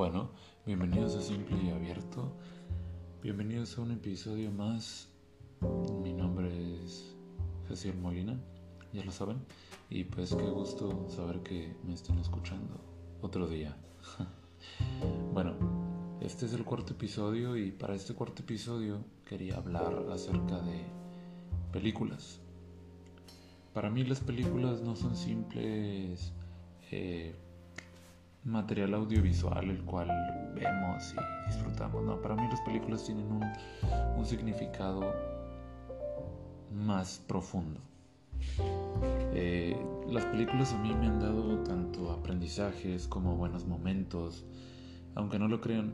Bueno, bienvenidos a Simple y Abierto. Bienvenidos a un episodio más. Mi nombre es Jesús Molina, ya lo saben. Y pues qué gusto saber que me estén escuchando otro día. bueno, este es el cuarto episodio y para este cuarto episodio quería hablar acerca de películas. Para mí las películas no son simples eh, material audiovisual el cual vemos y disfrutamos. No, para mí las películas tienen un, significado más profundo. Eh, las películas a mí me han dado tanto aprendizajes como buenos momentos. Aunque no lo crean,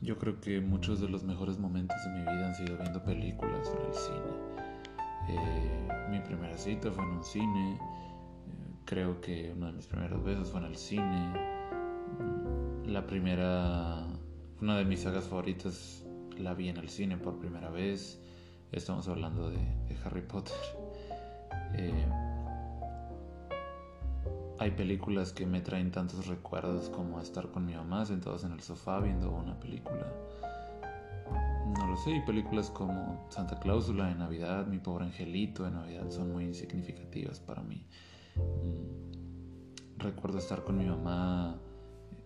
yo creo que muchos de los mejores momentos de mi vida han sido viendo películas en el cine. Eh, mi primera cita fue en un cine. Creo que uno de mis primeros besos fue en el cine. La primera, una de mis sagas favoritas la vi en el cine por primera vez. Estamos hablando de, Harry Potter. Eh, hay películas que me traen tantos recuerdos como estar con mi mamá sentados en el sofá viendo una película. No lo sé, y películas como Santa Cláusula de Navidad, Mi pobre angelito de Navidad son muy significativas para mí. Mm, recuerdo estar con mi mamá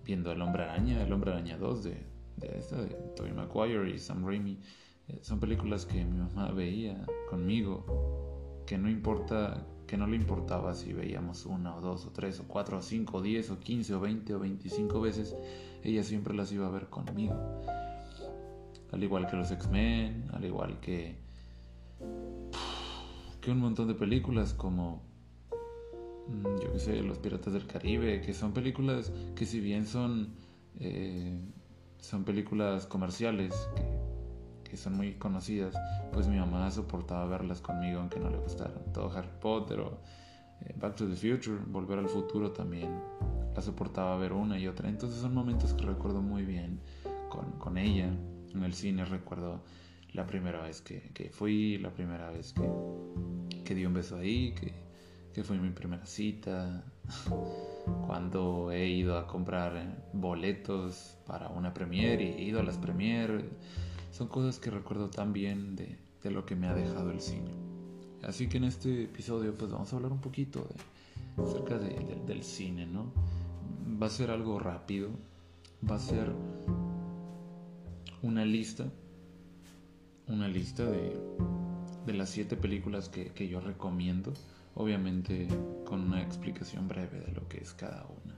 viendo El Hombre Araña, El Hombre Araña 2 de, de esta, de Tobey Maguire y Sam Raimi. Eh, son películas que mi mamá veía conmigo, que no importa, que no le importaba si veíamos una o dos o tres o cuatro o cinco o diez o quince o veinte o veinticinco veces, ella siempre las iba a ver conmigo. Al igual que los X-Men, al igual que que un montón de películas como yo qué sé, Los Piratas del Caribe, que son películas que si bien son, eh, son películas comerciales, que, que, son muy conocidas, pues mi mamá soportaba verlas conmigo aunque no le gustaran. Todo Harry Potter o eh, Back to the Future, Volver al Futuro también, la soportaba ver una y otra. Entonces son momentos que recuerdo muy bien con, con ella. En el cine recuerdo la primera vez que, que fui, la primera vez que, que di un beso ahí, que que fue mi primera cita, cuando he ido a comprar boletos para una premiere y he ido a las premiere. Son cosas que recuerdo tan bien de, de lo que me ha dejado el cine. Así que en este episodio pues vamos a hablar un poquito de, acerca de, del cine, ¿no? Va a ser algo rápido, va a ser una lista, una lista de, de las siete películas que, que yo recomiendo obviamente con una explicación breve de lo que es cada una.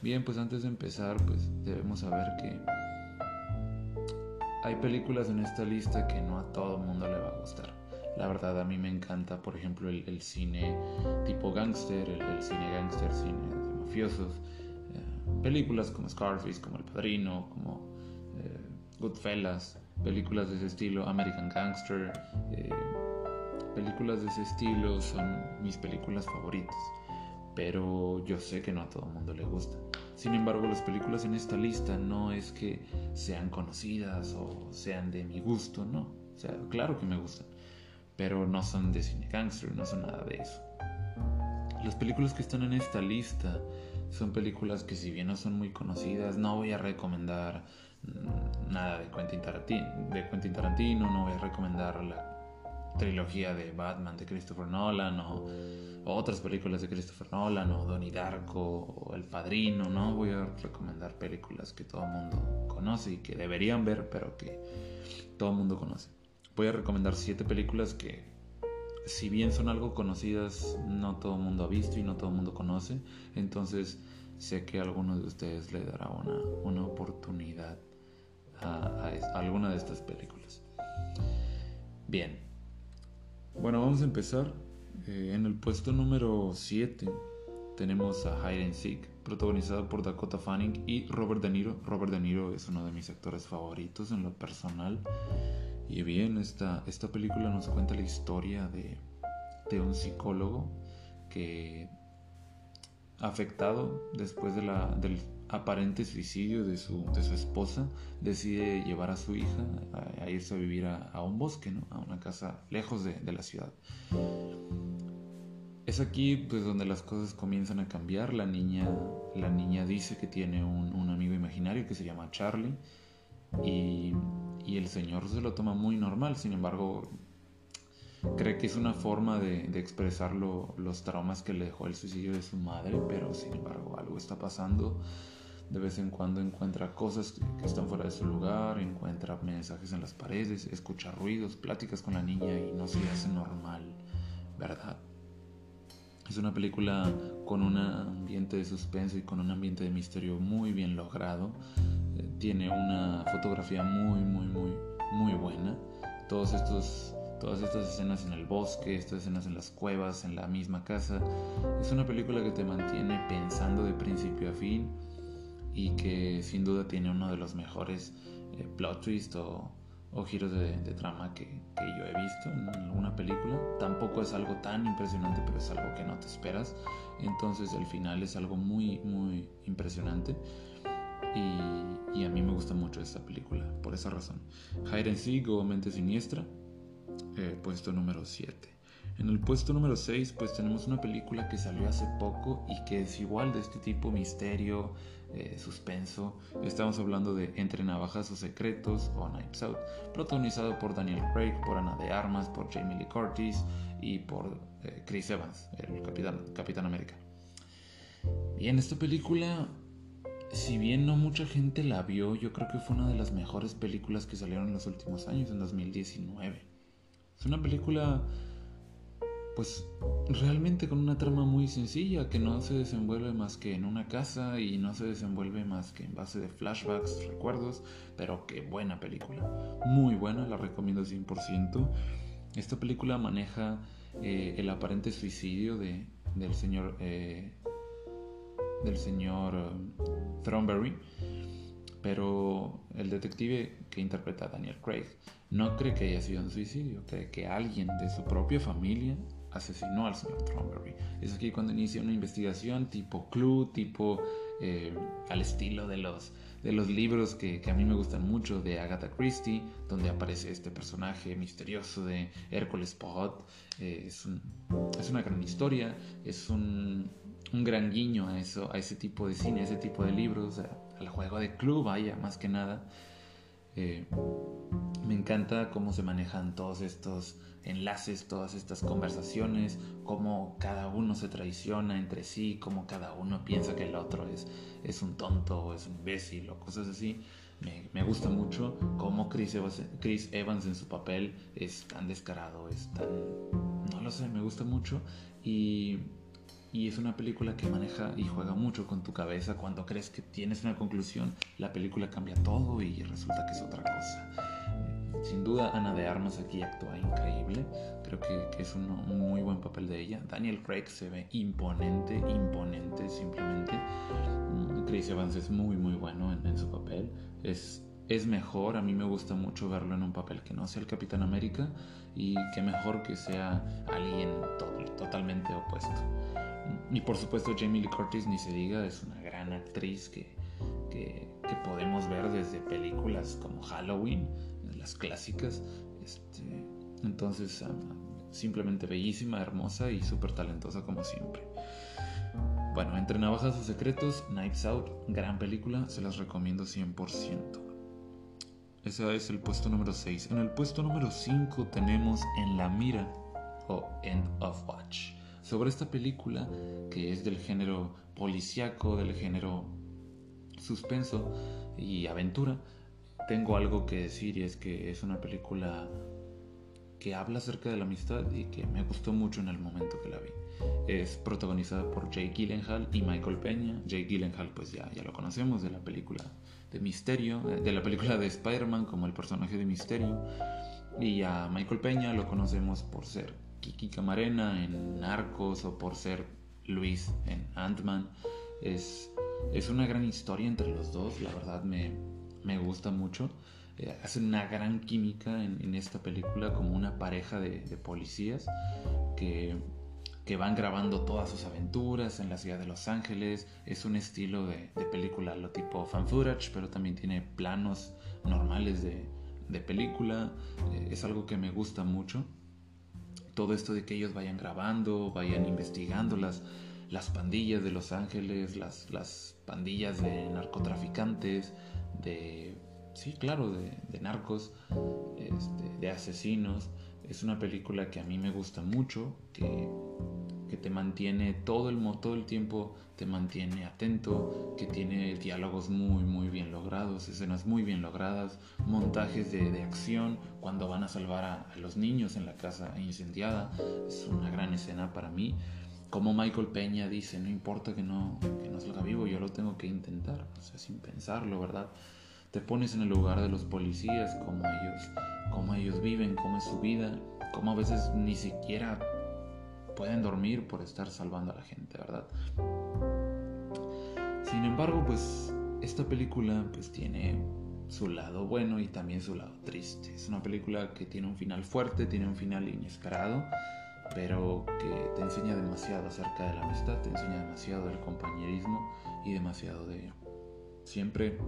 Bien, pues antes de empezar, pues debemos saber que hay películas en esta lista que no a todo mundo le va a gustar. La verdad a mí me encanta, por ejemplo, el, cine tipo gangster, el, cine gangster, cine de mafiosos, eh, películas como Scarface, como El Padrino, como eh, Goodfellas, películas de ese estilo, American Gangster, eh, películas de ese estilo son mis películas favoritas, pero yo sé que no a todo el mundo le gusta. Sin embargo, las películas en esta lista no es que sean conocidas o sean de mi gusto, no. O sea, claro que me gustan, pero no son de cine gangster, no son nada de eso. Las películas que están en esta lista son películas que si bien no son muy conocidas, no voy a recomendar mm, nada de Quentin Tarantino, de Quentin Tarantino no voy a recomendar la trilogía de Batman de Christopher Nolan o, otras películas de Christopher Nolan o Donnie Darko o El Padrino, ¿no? Voy a recomendar películas que todo el mundo conoce y que deberían ver, pero que todo el mundo conoce. Voy a recomendar siete películas que, si bien son algo conocidas, no todo el mundo ha visto y no todo el mundo conoce. Entonces, sé que a alguno de ustedes le dará una, una oportunidad a, a alguna de estas películas. Bien, bueno, vamos a empezar. Eh, en el puesto número 7 tenemos a Hide and Seek, protagonizado por Dakota Fanning y Robert De Niro. Robert De Niro es uno de mis actores favoritos en lo personal. Y bien, esta, esta película nos cuenta la historia de, de un psicólogo que afectado después de la, del aparente suicidio de su, de su esposa, decide llevar a su hija a, irse a vivir a, un bosque, ¿no? a una casa lejos de, de, la ciudad. es aquí pues donde las cosas comienzan a cambiar. La niña, la niña dice que tiene un, amigo imaginario que se llama Charlie y, el señor se lo toma muy normal. Sin embargo, cree que es una forma de, expresar los traumas que le dejó el suicidio de su madre, pero sin embargo algo está pasando. De vez en cuando encuentra cosas que están fuera de su lugar, encuentra mensajes en las paredes, escucha ruidos, pláticas con la niña y no se hace normal, ¿verdad? Es una película con un ambiente de suspenso y con un ambiente de misterio muy bien logrado. Eh, tiene una fotografía muy, muy, muy, muy buena. Todos estos, todas estas escenas en el bosque, estas escenas en las cuevas, en la misma casa. Es una película que te mantiene pensando de principio a fin y que sin duda tiene uno de los mejores eh, plot twists o o giros de, trama que, yo he visto en alguna película. Tampoco es algo tan impresionante, pero es algo que no te esperas. Entonces el final es algo muy, muy impresionante. Y, a mí me gusta mucho esta película, por esa razón. Hide and Seek o Mente Siniestra, eh, puesto número 7. En el puesto número 6 pues tenemos una película que salió hace poco y que es igual de este tipo, misterio, eh, suspenso. Estamos hablando de Entre Navajas o Secretos o Knives Out, protagonizado por Daniel Craig, por Ana de Armas, por Jamie Lee Curtis y por eh, Chris Evans, el Capitán, Capitán América. Bien, esta película, si bien no mucha gente la vio, yo creo que fue una de las mejores películas que salieron en los últimos años, en 2019. Es una película pues realmente con una trama muy sencilla que no se desenvuelve más que en una casa y no se desenvuelve más que en base de flashbacks, recuerdos, pero qué buena película, muy buena, la recomiendo 100%. Esta película maneja eh, el aparente suicidio de, del señor eh, del señor um, Thornberry, pero el detective que interpreta a Daniel Craig no cree que haya sido un suicidio, cree que alguien de su propia familia asesinó al señor Thornberry. Es aquí cuando inicia una investigación tipo Clue, tipo eh, al estilo de los, de los libros que, a mí me gustan mucho de Agatha Christie, donde aparece este personaje misterioso de Hércules Poirot. Eh, es, una gran historia, es un, gran guiño a, a ese tipo de cine, a ese tipo de libros, al juego de Clue, vaya, más que nada. Eh, me encanta cómo se manejan todos estos enlaces, todas estas conversaciones, cómo cada uno se traiciona entre sí, cómo cada uno piensa que el otro es, es un tonto o es un imbécil o cosas así. Me, gusta mucho cómo Chris Evans, Chris Evans en su papel es tan descarado, es tan... no lo sé, me gusta mucho y, y es una película que maneja y juega mucho con tu cabeza. Cuando crees que tienes una conclusión, la película cambia todo y resulta que es otra cosa. Sin duda, Ana de Armas aquí actúa increíble. Creo que, es un, muy buen papel de ella. Daniel Craig se ve imponente, imponente simplemente. Mm, Chris Evans es muy, muy bueno en, su papel. Es, es mejor, a mí me gusta mucho verlo en un papel que no sea el Capitán América y que mejor que sea alguien totalmente opuesto. Y por supuesto Jamie Lee Curtis ni se diga, es una gran actriz que, que, podemos ver desde películas como Halloween clásicas. Este, entonces, simplemente bellísima, hermosa y súper talentosa como siempre. Bueno, entre navajas o secretos, Knives Out, gran película, se las recomiendo 100%. Ese es el puesto número 6. En el puesto número 5 tenemos En la mira o End of Watch. Sobre esta película que es del género policíaco, del género suspenso y aventura, tengo algo que decir y es que es una película que habla acerca de la amistad y que me gustó mucho en el momento que la vi. Es protagonizada por Jake Gyllenhaal y Michael Peña. Jake Gyllenhaal pues ya, ya lo conocemos de la película de Misterio, eh, de la película de Spider-Man como el personaje de Misterio. Y a Michael Peña lo conocemos por ser Kiki Camarena en Narcos o por ser Luis en Ant-Man. Es, es una gran historia entre los dos, la verdad me, me gusta mucho. Eh, hacen una gran química en, esta película como una pareja de, policías que, que, van grabando todas sus aventuras en la ciudad de Los Ángeles. Es un estilo de, película lo tipo fan footage, pero también tiene planos normales de, película. Eh, es algo que me gusta mucho. Todo esto de que ellos vayan grabando, vayan investigando las, las pandillas de Los Ángeles, las, las pandillas de narcotraficantes, de, sí, claro, de, de narcos, este, de asesinos. Es una película que a mí me gusta mucho, que, que te mantiene todo el, todo el tiempo, te mantiene atento, que tiene diálogos muy, muy bien logrados, escenas muy bien logradas, montajes de, de acción cuando van a salvar a, a, los niños en la casa incendiada. Es una gran escena para mí. Como Michael Peña dice, no importa que no, que no salga vivo, yo lo tengo que intentar, o sea, sin pensarlo, ¿verdad? Te pones en el lugar de los policías, cómo ellos, cómo ellos viven, cómo es su vida, cómo a veces ni siquiera pueden dormir por estar salvando a la gente, ¿verdad? Sin embargo, pues esta película pues tiene su lado bueno y también su lado triste. Es una película que tiene un final fuerte, tiene un final inesperado, pero que te enseña demasiado acerca de la amistad, te enseña demasiado del compañerismo y demasiado de siempre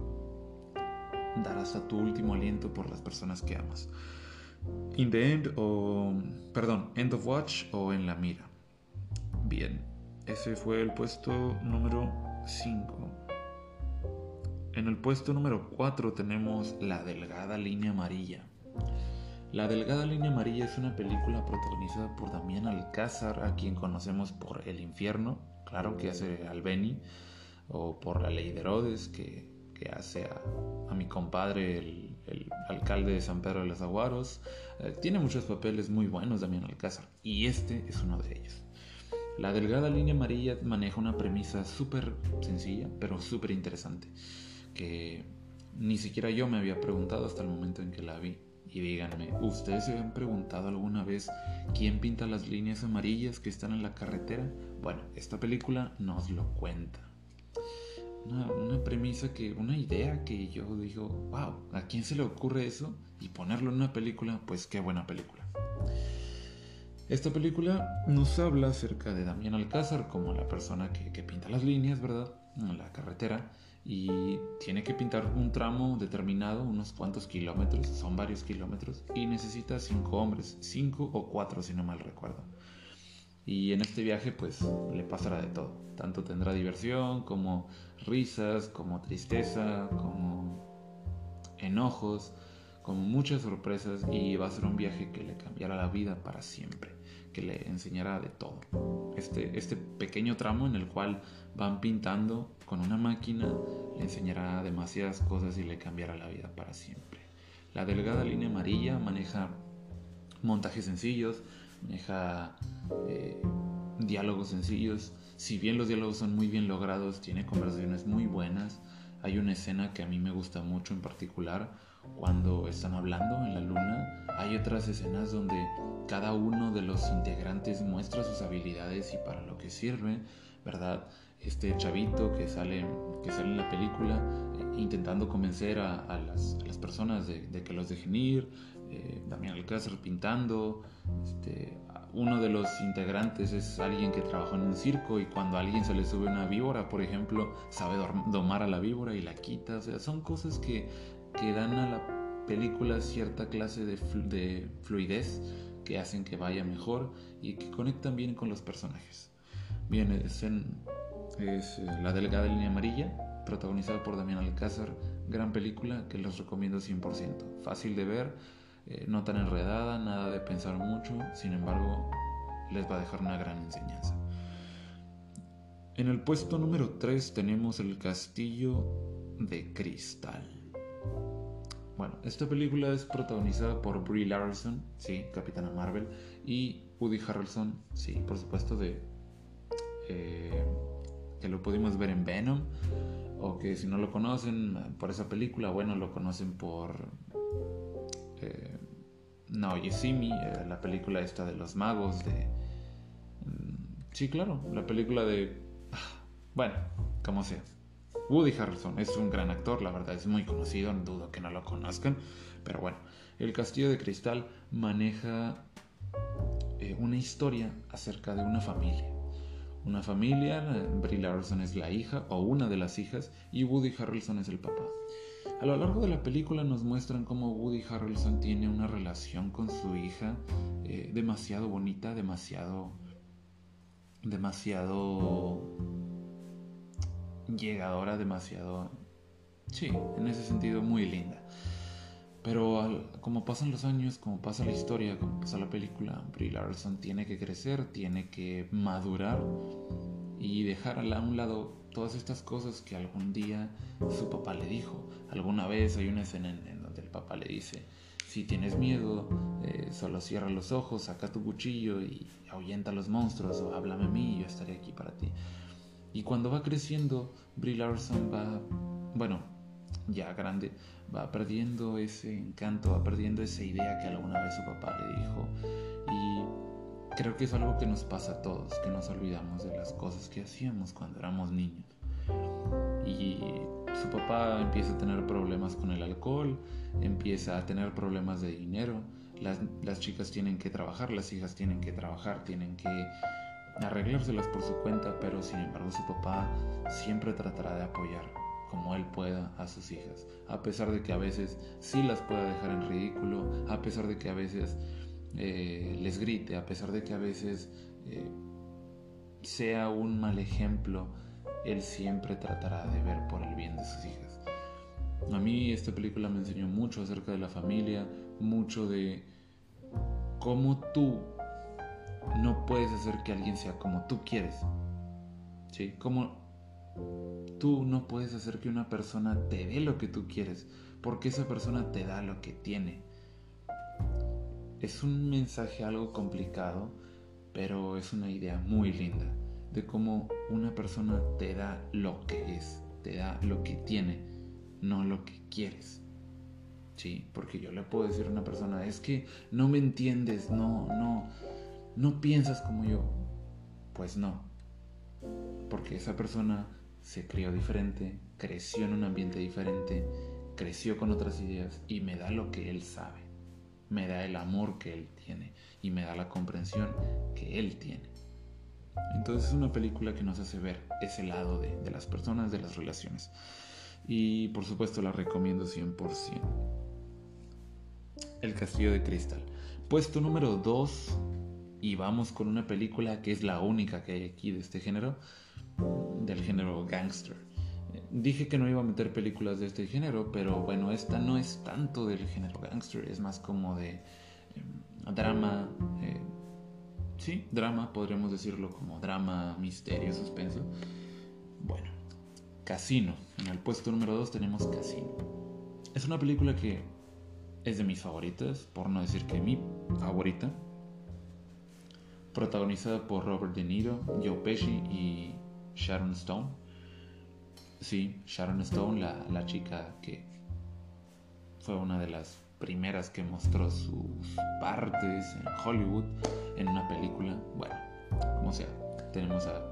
dar hasta tu último aliento por las personas que amas. In the End o, perdón, End of Watch o En la Mira. Bien, ese fue el puesto número 5. En el puesto número 4 tenemos La Delgada Línea Amarilla. La Delgada Línea Amarilla es una película protagonizada por Damián Alcázar, a quien conocemos por El Infierno, claro que hace al Beni, o por La Ley de Herodes, que, que hace a, a, mi compadre, el, el, alcalde de San Pedro de los Aguaros. Eh, tiene muchos papeles muy buenos Damián Alcázar, y este es uno de ellos. La delgada línea amarilla maneja una premisa súper sencilla, pero súper interesante, que ni siquiera yo me había preguntado hasta el momento en que la vi. Y díganme, ¿ustedes se han preguntado alguna vez quién pinta las líneas amarillas que están en la carretera? Bueno, esta película nos lo cuenta. Una, premisa que, una idea que yo digo, wow, ¿a quién se le ocurre eso? Y ponerlo en una película, pues qué buena película. Esta película nos habla acerca de Damián Alcázar como la persona que, que pinta las líneas, ¿verdad? En la carretera y tiene que pintar un tramo determinado, unos cuantos kilómetros, son varios kilómetros, y necesita cinco hombres, cinco o cuatro si no mal recuerdo. Y en este viaje pues le pasará de todo, tanto tendrá diversión como risas, como tristeza, como enojos, como muchas sorpresas y va a ser un viaje que le cambiará la vida para siempre, que le enseñará de todo. Este, este pequeño tramo en el cual van pintando con una máquina le enseñará demasiadas cosas y le cambiará la vida para siempre. La delgada línea amarilla maneja montajes sencillos, maneja eh, diálogos sencillos. Si bien los diálogos son muy bien logrados, tiene conversaciones muy buenas. Hay una escena que a mí me gusta mucho en particular cuando están hablando en la luna. Hay otras escenas donde cada uno de los integrantes muestra sus habilidades y para lo que sirve, ¿verdad? Este chavito que sale, que sale en la película eh, intentando convencer a, las, las, personas de, de, que los dejen ir, eh, Damián Alcázar pintando, este, uno de los integrantes es alguien que trabajó en un circo y cuando a alguien se le sube una víbora, por ejemplo, sabe domar a la víbora y la quita. O sea, son cosas que, que dan a la película cierta clase de, flu de fluidez que hacen que vaya mejor y que conectan bien con los personajes. Bien, es, es La Delgada Línea Amarilla, protagonizada por Damián Alcázar, gran película que les recomiendo 100%. Fácil de ver, eh, no tan enredada, nada de pensar mucho, sin embargo les va a dejar una gran enseñanza. En el puesto número 3 tenemos El Castillo de Cristal. Bueno, esta película es protagonizada por Brie Larson, sí, Capitana Marvel, y Woody Harrelson, sí, por supuesto, de eh, que lo pudimos ver en Venom, o que si no lo conocen por esa película, bueno, lo conocen por eh, No You See Me, eh, la película esta de los magos, de... Mm, sí, claro, la película de... Ah, bueno, como sea. Woody Harrelson es un gran actor, la verdad es muy conocido, no dudo que no lo conozcan, pero bueno, El Castillo de Cristal maneja eh, una historia acerca de una familia. Una familia, Brie Larson es la hija o una de las hijas y Woody Harrelson es el papá. A lo largo de la película nos muestran cómo Woody Harrelson tiene una relación con su hija eh, demasiado bonita, demasiado, demasiado llegadora, demasiado, sí, en ese sentido muy linda. Pero como pasan los años, como pasa la historia, como pasa la película, Brie Larson tiene que crecer, tiene que madurar y dejar a un lado todas estas cosas que algún día su papá le dijo. Alguna vez hay una escena en, donde el papá le dice, si tienes miedo, eh, solo cierra los ojos, saca tu cuchillo y ahuyenta a los monstruos o háblame a mí y yo estaré aquí para ti. Y cuando va creciendo, Brie Larson va, bueno, ya grande, va perdiendo ese encanto, va perdiendo esa idea que alguna vez su papá le dijo. Y creo que es algo que nos pasa a todos, que nos olvidamos de las cosas que hacíamos cuando éramos niños. Y su papá empieza a tener problemas con el alcohol, empieza a tener problemas de dinero. Las, las chicas tienen que trabajar, las hijas tienen que trabajar, tienen que arreglárselas por su cuenta, pero sin embargo su papá siempre tratará de apoyar como él pueda a sus hijas, a pesar de que a veces sí las pueda dejar en ridículo, a pesar de que a veces eh, les grite, a pesar de que a veces eh, sea un mal ejemplo, él siempre tratará de ver por el bien de sus hijas. A mí esta película me enseñó mucho acerca de la familia, mucho de cómo tú no puedes hacer que alguien sea como tú quieres. ¿Sí? Como Tú no puedes hacer que una persona te dé lo que tú quieres, porque esa persona te da lo que tiene. Es un mensaje algo complicado, pero es una idea muy linda de cómo una persona te da lo que es, te da lo que tiene, no lo que quieres. Sí, porque yo le puedo decir a una persona, es que no me entiendes, no, no, no piensas como yo. Pues no, porque esa persona se crió diferente, creció en un ambiente diferente, creció con otras ideas y me da lo que él sabe, me da el amor que él tiene y me da la comprensión que él tiene. Entonces es una película que nos hace ver ese lado de, las personas, de las relaciones. Y por supuesto la recomiendo 100%. El Castillo de Cristal. Puesto número 2 y vamos con una película que es la única que hay aquí de este género del género gangster. Dije que no iba a meter películas de este género, pero bueno, esta no es tanto del género gangster, es más como de em, drama, eh, sí, drama, podríamos decirlo como drama, misterio, suspenso. Bueno, Casino. En el puesto número 2 tenemos Casino. Es una película que es de mis favoritas, por no decir que mi favorita. Protagonizada por Robert De Niro, Joe Pesci y Sharon Stone. Sí, Sharon Stone, la, chica que fue una de las primeras que mostró sus partes en Hollywood en una película. Bueno, como sea, tenemos a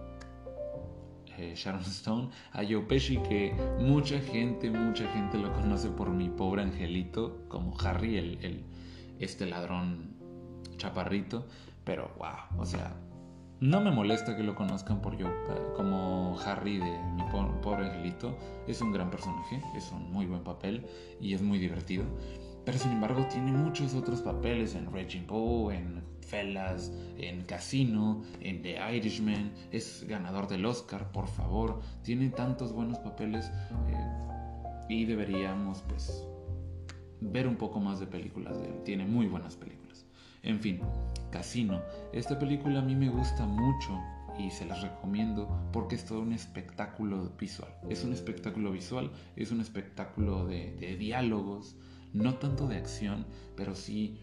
eh, Sharon Stone, a Joe Pesci, que mucha gente, mucha gente lo conoce por mi pobre angelito, como Harry, el, este ladrón chaparrito, pero wow, o sea, no me molesta que lo conozcan por yo como Harry de mi pobre angelito. Es un gran personaje, es un muy buen papel y es muy divertido. Pero sin embargo tiene muchos otros papeles en Raging Bull, en Fellas, en Casino, en The Irishman. Es ganador del Oscar, por favor. Tiene tantos buenos papeles eh, y deberíamos pues ver un poco más de películas de él. Tiene muy buenas películas. En fin, Casino. Esta película a mí me gusta mucho y se las recomiendo porque es todo un espectáculo visual. Es un espectáculo visual, es un espectáculo de, diálogos, no tanto de acción, pero sí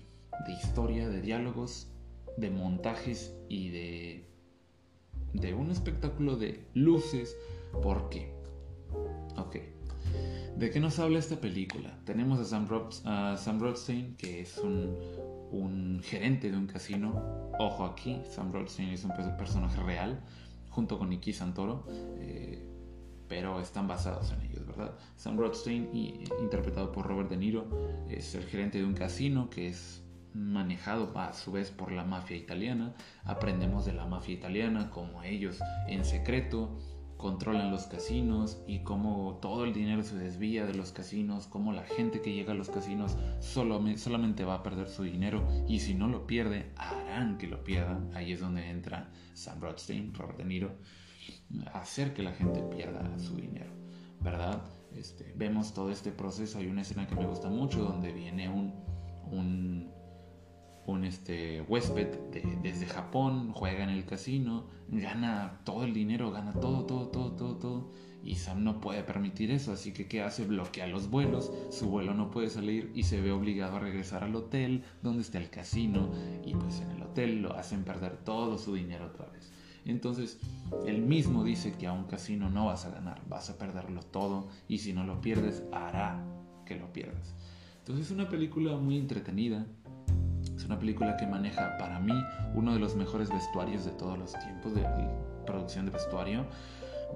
de historia, de diálogos, de montajes y de, de un espectáculo de luces. ¿Por qué? Ok. ¿De qué nos habla esta película? Tenemos a Sam, a Sam Rothstein, que es un, un gerente de un casino. Ojo aquí, Sam Rothstein es un personaje real, junto con Nicky Santoro, eh, pero están basados en ellos, ¿verdad? Sam Rothstein, interpretado por Robert De Niro, es el gerente de un casino que es manejado a su vez por la mafia italiana. Aprendemos de la mafia italiana, como ellos en secreto controlan los casinos y cómo todo el dinero se desvía de los casinos, cómo la gente que llega a los casinos solo, solamente va a perder su dinero y si no lo pierde, harán que lo pierdan. Ahí es donde entra Sam Rothstein, Robert De Niro, hacer que la gente pierda su dinero, ¿verdad? Este, vemos todo este proceso. Hay una escena que me gusta mucho donde viene un, un un este, huésped desde Japón, juega en el casino, gana todo el dinero, gana todo, todo, todo, todo, todo. Y Sam no puede permitir eso, así que ¿qué hace? Bloquea los vuelos, su vuelo no puede salir y se ve obligado a regresar al hotel donde está el casino y pues en el hotel lo hacen perder todo su dinero otra vez. Entonces, él mismo dice que a un casino no vas a ganar, vas a perderlo todo y si no lo pierdes, hará que lo pierdas. Entonces es una película muy entretenida, es una película que maneja para mí uno de los mejores vestuarios de todos los tiempos de producción de vestuario.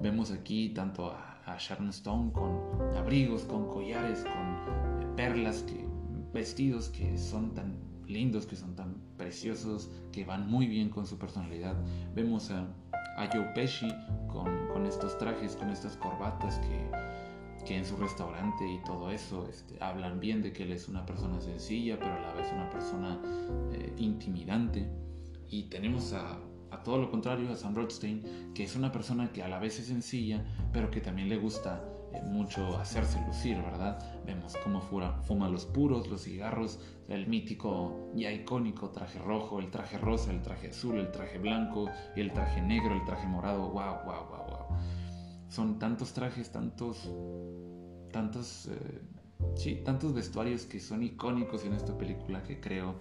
Vemos aquí tanto a, Sharon Stone con abrigos, con collares, con eh, perlas, que, vestidos que son tan lindos, que son tan preciosos, que van muy bien con su personalidad. Vemos a, a Joe Pesci con, con estos trajes, con estas corbatas que que en su restaurante y todo eso este, hablan bien de que él es una persona sencilla, pero a la vez una persona eh, intimidante. Y tenemos a, a, todo lo contrario, a Sam Rothstein, que es una persona que a la vez es sencilla, pero que también le gusta eh, mucho hacerse lucir, ¿verdad? Vemos cómo fuma, fuma los puros, los cigarros, el mítico y icónico traje rojo, el traje rosa, el traje azul, el traje blanco, el traje negro, el traje morado, wow, wow, wow son tantos trajes, tantos, tantos, eh, sí, tantos vestuarios que son icónicos en esta película que creo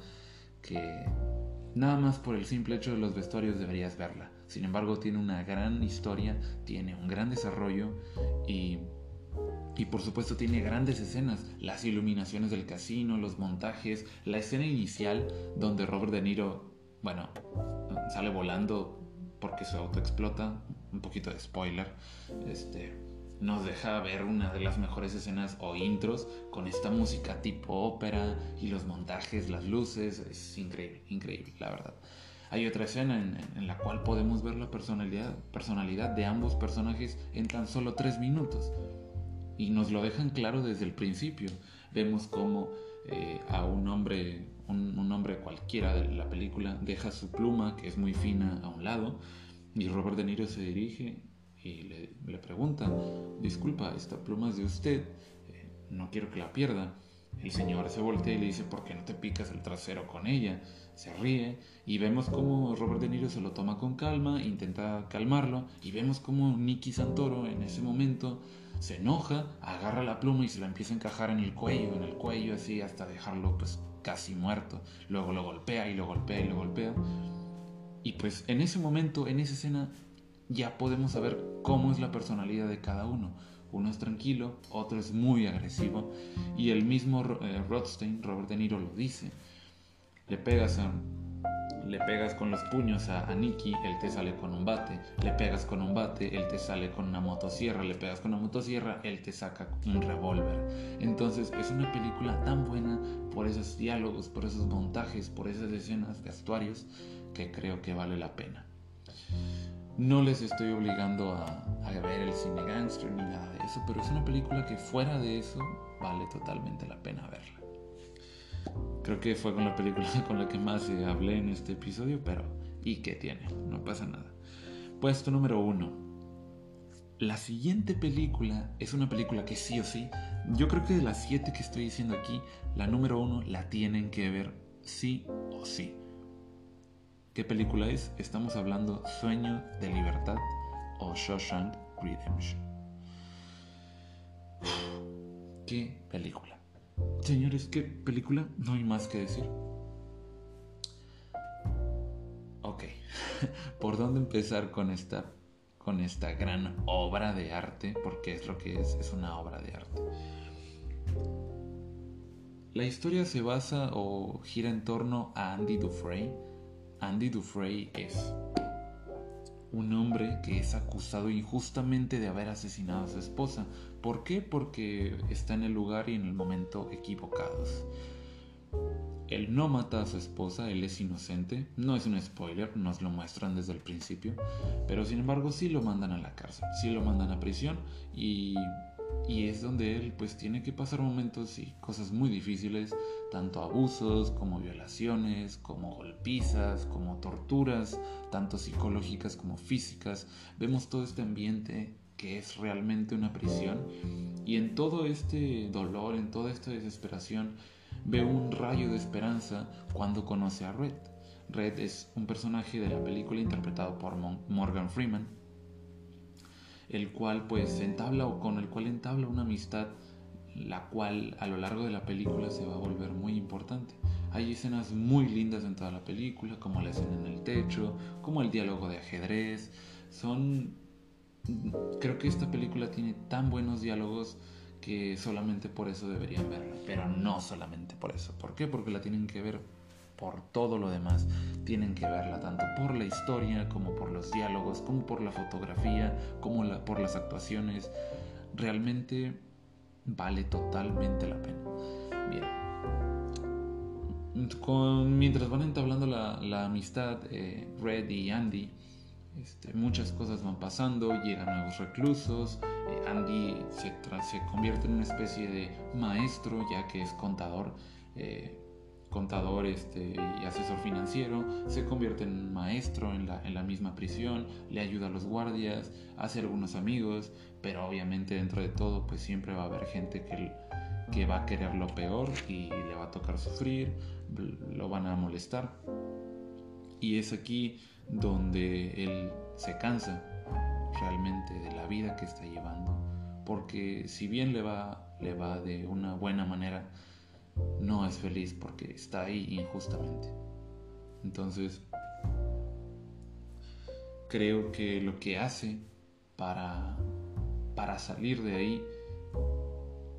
que nada más por el simple hecho de los vestuarios deberías verla. Sin embargo, tiene una gran historia, tiene un gran desarrollo y, y por supuesto tiene grandes escenas. Las iluminaciones del casino, los montajes, la escena inicial donde Robert De Niro, bueno, sale volando porque su auto explota, un poquito de spoiler, este, nos deja ver una de las mejores escenas o intros con esta música tipo ópera y los montajes, las luces, es increíble, increíble, la verdad. Hay otra escena en, la cual podemos ver la personalidad, personalidad de ambos personajes en tan solo tres minutos. Y nos lo dejan claro desde el principio. Vemos cómo eh, a un hombre un, hombre cualquiera de la película deja su pluma, que es muy fina, a un lado, y Robert De Niro se dirige y le, pregunta, disculpa, esta pluma es de usted, eh, no quiero que la pierda. El señor se voltea y le dice, ¿por qué no te picas el trasero con ella? Se ríe y vemos cómo Robert De Niro se lo toma con calma, intenta calmarlo y vemos cómo Nicky Santoro en ese momento se enoja, agarra la pluma y se la empieza a encajar en el cuello, en el cuello así hasta dejarlo pues casi muerto. Luego lo golpea y lo golpea y lo golpea. Y pues en ese momento, en esa escena, ya podemos saber cómo es la personalidad de cada uno. Uno es tranquilo, otro es muy agresivo. Y el mismo eh, Rothstein, Robert De Niro, lo dice. Le pegas le pegas con los puños a, Nicky, él te sale con un bate. Le pegas con un bate, él te sale con una motosierra. Le pegas con una motosierra, él te saca un revólver. Entonces es una película tan buena por esos diálogos, por esos montajes, por esas escenas, vestuarios, que creo que vale la pena. No les estoy obligando a, a ver el cine gangster ni nada de eso, pero es una película que fuera de eso vale totalmente la pena verla. Creo que fue con la película con la que más hablé en este episodio, pero ¿y qué tiene? No pasa nada. Puesto número uno. La siguiente película es una película que sí o sí, yo creo que de las siete que estoy diciendo aquí, la número uno la tienen que ver sí o sí. ¿Qué película es? Estamos hablando Sueño de Libertad o Shawshank Redemption. ¿Qué película? Señores, ¿qué película? No hay más que decir. Ok, ¿por dónde empezar con esta, con esta gran obra de arte? Porque es lo que es, es una obra de arte. La historia se basa o gira en torno a Andy Dufresne. Andy Dufresne es un hombre que es acusado injustamente de haber asesinado a su esposa. ¿Por qué? Porque está en el lugar y en el momento equivocados. él no mata a su esposa, él es inocente. No es un spoiler, nos lo muestran desde el principio. Pero sin embargo sí lo mandan a la cárcel, sí lo mandan a prisión y, y es donde él pues tiene que pasar momentos y cosas muy difíciles, tanto abusos como violaciones, como golpizas, como torturas, tanto psicológicas como físicas. Vemos todo este ambiente que es realmente una prisión y en todo este dolor, en toda esta desesperación, ve un rayo de esperanza cuando conoce a Red. Red es un personaje de la película interpretado por Morgan Freeman, el cual pues entabla o con el cual entabla una amistad la cual a lo largo de la película se va a volver muy importante. Hay escenas muy lindas en toda la película, como la escena en el techo, como el diálogo de ajedrez. Son creo que esta película tiene tan buenos diálogos que solamente por eso deberían verla, pero no solamente por eso. ¿Por qué? Porque la tienen que ver por todo lo demás. Tienen que verla tanto por la historia, como por los diálogos, como por la fotografía, como por las actuaciones. Realmente vale totalmente la pena. Bien. mientras van entablando la, amistad, eh, Red y Andy, este, muchas cosas van pasando, llegan nuevos reclusos, eh, Andy se, se, convierte en una especie de maestro ya que es contador, eh, contador este, y asesor financiero, se convierte en maestro en la, en la misma prisión, le ayuda a los guardias, hace algunos amigos, pero obviamente dentro de todo pues siempre va a haber gente que, que va a querer lo peor y le va a tocar sufrir, lo van a molestar. Y es aquí donde él se cansa realmente de la vida que está llevando, porque si bien le va, le va de una buena manera, no es feliz porque está ahí injustamente. Entonces, creo que lo que hace para, para salir de ahí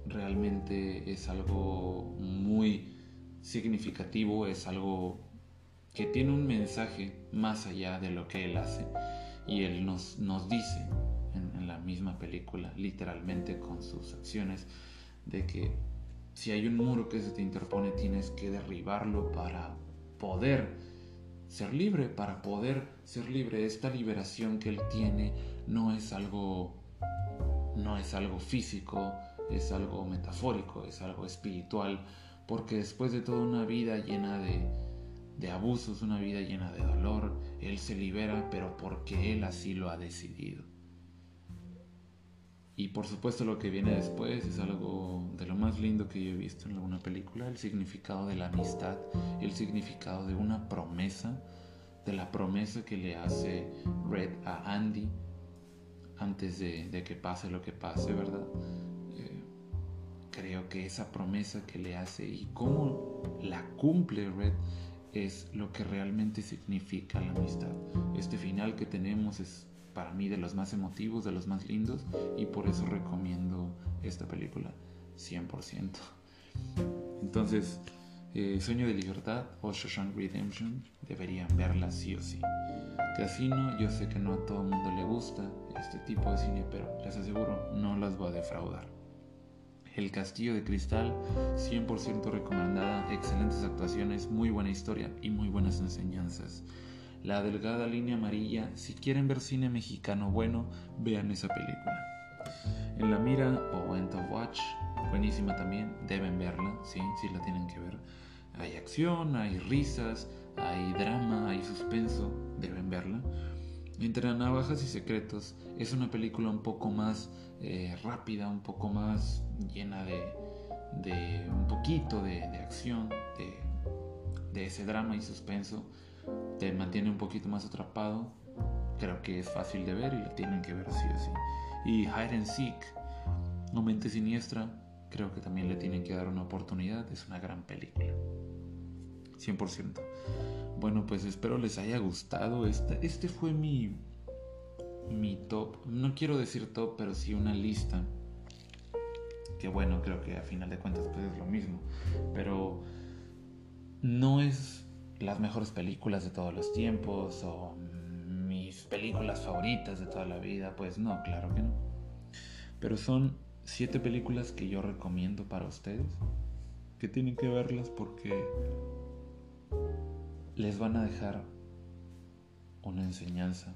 realmente es algo muy significativo, es algo que tiene un mensaje más allá de lo que él hace. Y él nos, nos dice en, la misma película, literalmente con sus acciones, de que si hay un muro que se te interpone, tienes que derribarlo para poder ser libre, para poder ser libre. Esta liberación que él tiene no es algo, no es algo físico, es algo metafórico, es algo espiritual, porque después de toda una vida llena de, de abusos, una vida llena de dolor. Él se libera, pero porque Él así lo ha decidido. Y por supuesto lo que viene después es algo de lo más lindo que yo he visto en alguna película, el significado de la amistad, el significado de una promesa, de la promesa que le hace Red a Andy antes de, que pase lo que pase, ¿verdad? Eh, creo que esa promesa que le hace y cómo la cumple Red es lo que realmente significa la amistad. Este final que tenemos es para mí de los más emotivos, de los más lindos y por eso recomiendo esta película 100%. Entonces, eh, Sueño de Libertad o Shawshank Redemption deberían verla sí o sí. Casino, yo sé que no a todo el mundo le gusta este tipo de cine, pero les aseguro, no las voy a defraudar. El Castillo de Cristal, 100% recomendada, excelentes actuaciones, muy buena historia y muy buenas enseñanzas. La delgada línea amarilla, si quieren ver cine mexicano bueno, vean esa película. En la mira o en The Watch, buenísima también, deben verla, sí, sí la tienen que ver. Hay acción, hay risas, hay drama, hay suspenso, deben verla. Entre navajas y secretos es una película un poco más eh, rápida, un poco más llena de, un poquito de, acción, de, ese drama y suspenso. Te mantiene un poquito más atrapado. Creo que es fácil de ver y lo tienen que ver sí o sí. Y Hide and Seek, No Mente Siniestra, creo que también le tienen que dar una oportunidad. Es una gran película. 100%. Bueno, pues espero les haya gustado. Este, este fue mi, mi top. No quiero decir top, pero sí una lista. Que bueno, creo que a final de cuentas pues es lo mismo. Pero no es las mejores películas de todos los tiempos o mis películas favoritas de toda la vida. Pues no, claro que no. Pero son siete películas que yo recomiendo para ustedes que tienen que verlas porque les van a dejar una enseñanza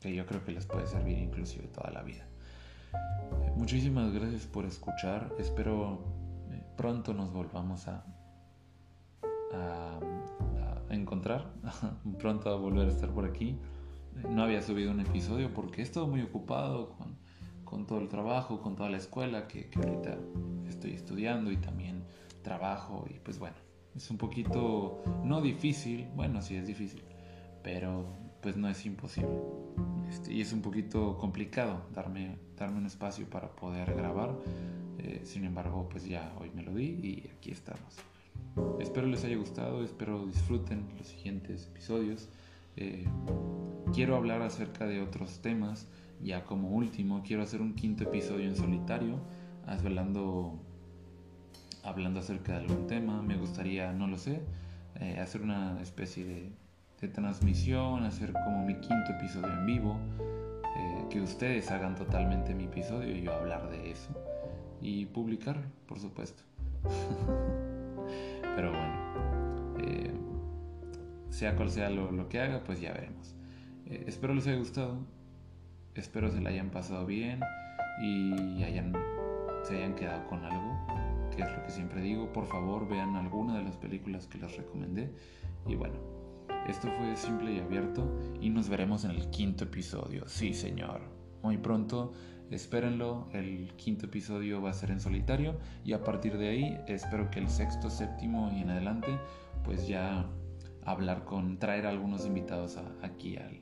que yo creo que les puede servir inclusive toda la vida. Muchísimas gracias por escuchar. Espero eh, pronto nos volvamos a, a, encontrar, pronto a volver a estar por aquí. No había subido un episodio porque he estado muy ocupado con, con todo el trabajo, con toda la escuela que, que ahorita estoy estudiando y también trabajo y pues bueno, es un poquito, no difícil, bueno, sí es difícil, pero pues no es imposible. Este, y es un poquito complicado darme, darme un espacio para poder grabar. Eh, sin embargo, pues ya hoy me lo di y aquí estamos. Espero les haya gustado, espero disfruten los siguientes episodios. Eh, quiero hablar acerca de otros temas. Ya como último, quiero hacer un quinto episodio en solitario, hablando, hablando acerca de algún tema. Me gustaría, no lo sé, eh, hacer una especie de transmisión, hacer como mi quinto episodio en vivo, eh, que ustedes hagan totalmente mi episodio y yo hablar de eso y publicarlo, por supuesto. Pero bueno, eh, sea cual sea lo, que haga, pues ya veremos. Eh, espero les haya gustado, espero se la hayan pasado bien y hayan, se hayan quedado con algo, que es lo que siempre digo. Por favor, vean alguna de las películas que les recomendé y bueno. Esto fue simple y abierto y nos veremos en el quinto episodio. Sí, señor. Muy pronto, espérenlo. El quinto episodio va a ser en solitario y a partir de ahí espero que el sexto, séptimo y en adelante, pues ya hablar con, traer algunos invitados aquí al,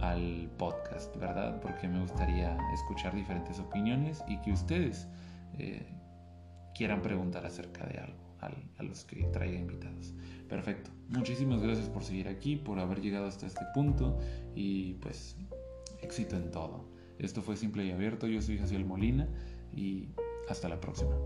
al podcast, ¿verdad? Porque me gustaría escuchar diferentes opiniones y que ustedes eh, quieran preguntar acerca de algo a los que traiga invitados. Perfecto. Muchísimas gracias por seguir aquí, por haber llegado hasta este punto y pues éxito en todo. Esto fue simple y abierto. Yo soy Jaciel Molina y hasta la próxima.